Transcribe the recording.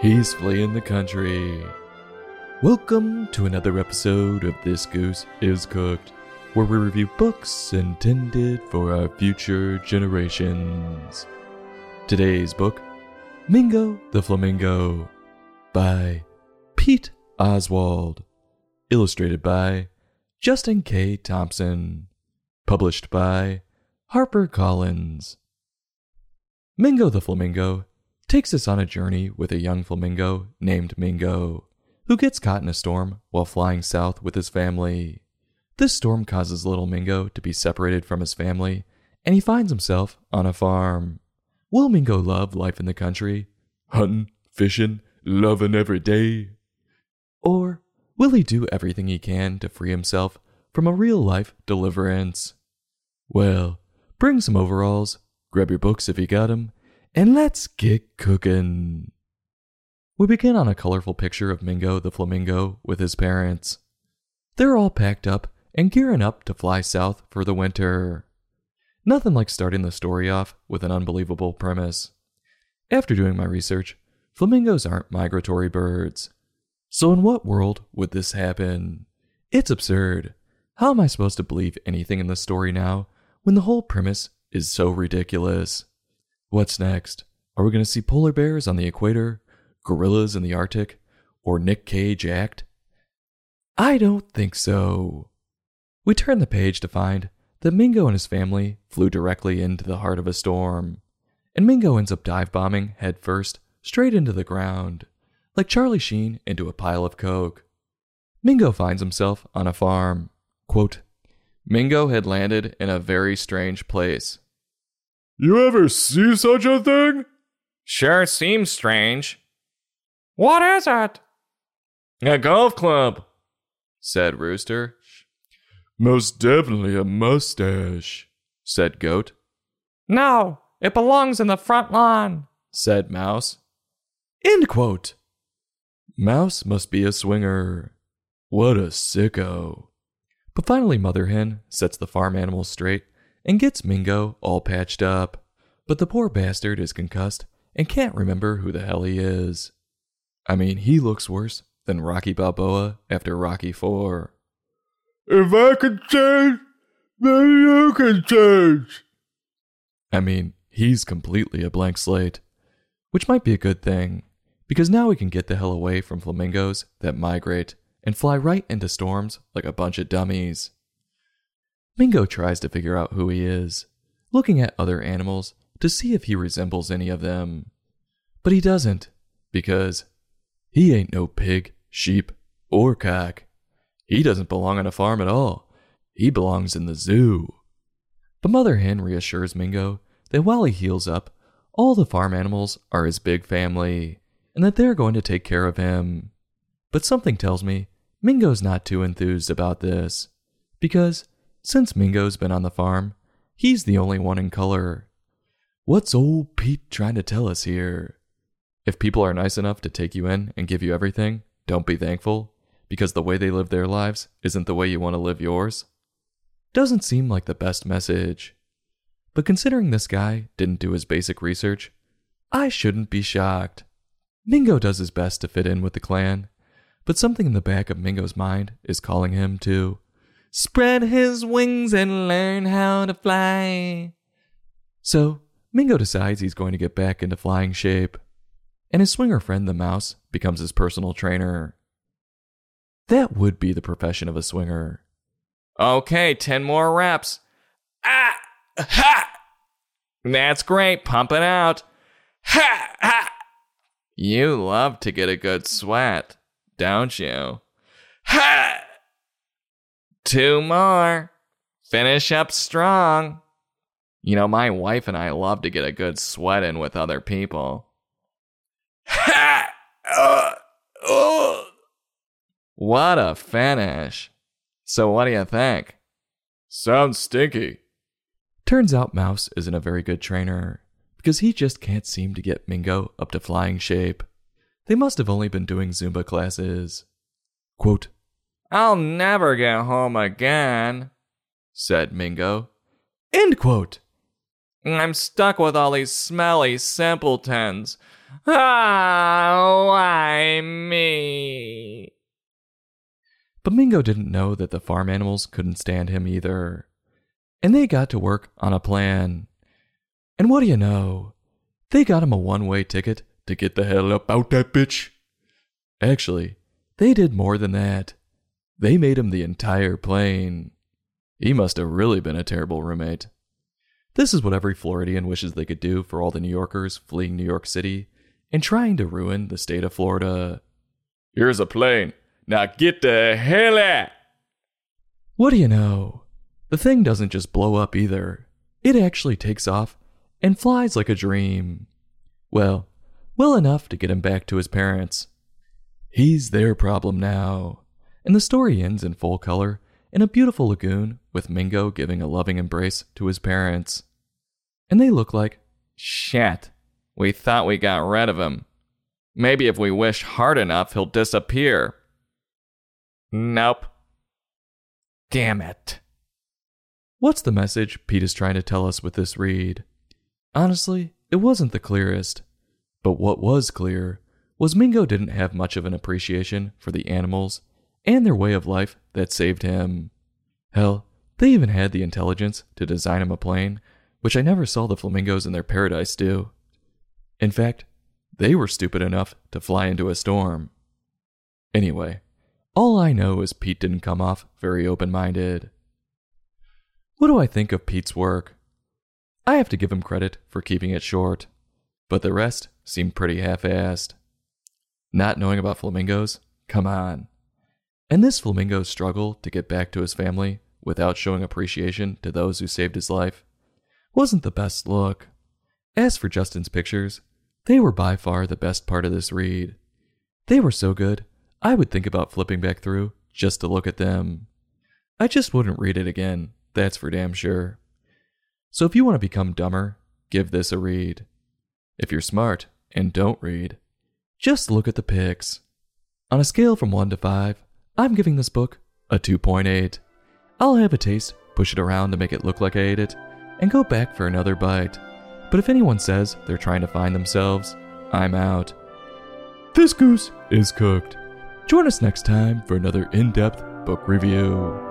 He's fleeing the country. Welcome to another episode of This Goose is Cooked, where we review books intended for our future generations. Today's book, Mingo the Flamingo, by Pete Oswald, illustrated by Justin K. Thompson, published by HarperCollins. Mingo the Flamingo takes us on a journey with a young flamingo named Mingo, who gets caught in a storm while flying south with his family. This storm causes little Mingo to be separated from his family, and he finds himself on a farm. Will Mingo love life in the country? Hunting, fishing, loving every day? Or will he do everything he can to free himself from a real life deliverance? Well, bring some overalls, grab your books if you got 'em, and let's get cooking. We begin on a colorful picture of Mingo the flamingo with his parents. They're all packed up and gearing up to fly south for the winter. Nothing like starting the story off with an unbelievable premise. After doing my research, flamingos aren't migratory birds. So, in what world would this happen? It's absurd. How am I supposed to believe anything in the story now when the whole premise is so ridiculous? What's next? Are we going to see polar bears on the equator, gorillas in the Arctic, or Nick Cage act? I don't think so. We turn the page to find that Mingo and his family flew directly into the heart of a storm, and Mingo ends up dive bombing head first straight into the ground, like Charlie Sheen into a pile of coke. Mingo finds himself on a farm. Quote, Mingo had landed in a very strange place. You ever see such a thing? Sure seems strange. What is it? A golf club, said Rooster. Most definitely a mustache, said Goat. No, it belongs in the front lawn, said Mouse. End quote. Mouse must be a swinger. What a sicko. But finally, Mother Hen sets the farm animals straight and gets Mingo all patched up. But the poor bastard is concussed and can't remember who the hell he is. I mean, he looks worse than Rocky Balboa after Rocky 4. If I can change, then you can change. I mean, he's completely a blank slate, which might be a good thing, because now we can get the hell away from flamingos that migrate and fly right into storms like a bunch of dummies. Mingo tries to figure out who he is, looking at other animals to see if he resembles any of them. But he doesn't, because he ain't no pig, sheep, or cock. He doesn't belong on a farm at all. He belongs in the zoo. But Mother Hen reassures Mingo that while he heals up, all the farm animals are his big family, and that they're going to take care of him. But something tells me Mingo's not too enthused about this, because since Mingo's been on the farm, he's the only one in color. What's old Pete trying to tell us here? If people are nice enough to take you in and give you everything, don't be thankful, because the way they live their lives isn't the way you want to live yours? Doesn't seem like the best message. But considering this guy didn't do his basic research, I shouldn't be shocked. Mingo does his best to fit in with the clan, but something in the back of Mingo's mind is calling him to spread his wings and learn how to fly. So, Mingo decides he's going to get back into flying shape, and his swinger friend, the mouse, becomes his personal trainer. That would be the profession of a swinger. Okay, 10 more reps. Ah! Ha! That's great. Pump it out. Ha! Ha! You love to get a good sweat, don't you? Ha! Two more. Finish up strong. You know, my wife and I love to get a good sweat in with other people. Ha! Uh, uh. What a finish. So, what do you think? Sounds stinky. Turns out Mouse isn't a very good trainer, because he just can't seem to get Mingo up to flying shape. They must have only been doing Zumba classes. Quote, I'll never get home again, said Mingo. End quote. I'm stuck with all these smelly simpletons. Ah, why me? But Mingo didn't know that the farm animals couldn't stand him either. And they got to work on a plan. And what do you know? They got him a one way ticket to get the hell up out that bitch. Actually, they did more than that. They made him the entire plane. He must have really been a terrible roommate. This is what every Floridian wishes they could do for all the New Yorkers fleeing New York City and trying to ruin the state of Florida. Here's a plane. Now get the hell out. What do you know? The thing doesn't just blow up either. It actually takes off and flies like a dream. Well, well enough to get him back to his parents. He's their problem now. And the story ends in full color in a beautiful lagoon with Mingo giving a loving embrace to his parents. And they look like Shit. We thought we got rid of him. Maybe if we wish hard enough, he'll disappear. Nope. Damn it. What's the message Pete is trying to tell us with this read? Honestly, it wasn't the clearest. But what was clear was Mingo didn't have much of an appreciation for the animals and their way of life that saved him. Hell, they even had the intelligence to design him a plane, which I never saw the flamingos in their paradise do. In fact, they were stupid enough to fly into a storm. Anyway, all I know is Pete didn't come off very open minded. What do I think of Pete's work? I have to give him credit for keeping it short, but the rest seemed pretty half assed. Not knowing about flamingos? Come on. And this flamingo's struggle to get back to his family without showing appreciation to those who saved his life wasn't the best look. As for Justin's pictures, they were by far the best part of this read. They were so good, I would think about flipping back through just to look at them. I just wouldn't read it again, that's for damn sure. So if you want to become dumber, give this a read. If you're smart and don't read, just look at the pics. On a scale from 1 to 5, I'm giving this book a 2.8. I'll have a taste, push it around to make it look like I ate it, and go back for another bite. But if anyone says they're trying to find themselves, I'm out. This goose is cooked. Join us next time for another in depth book review.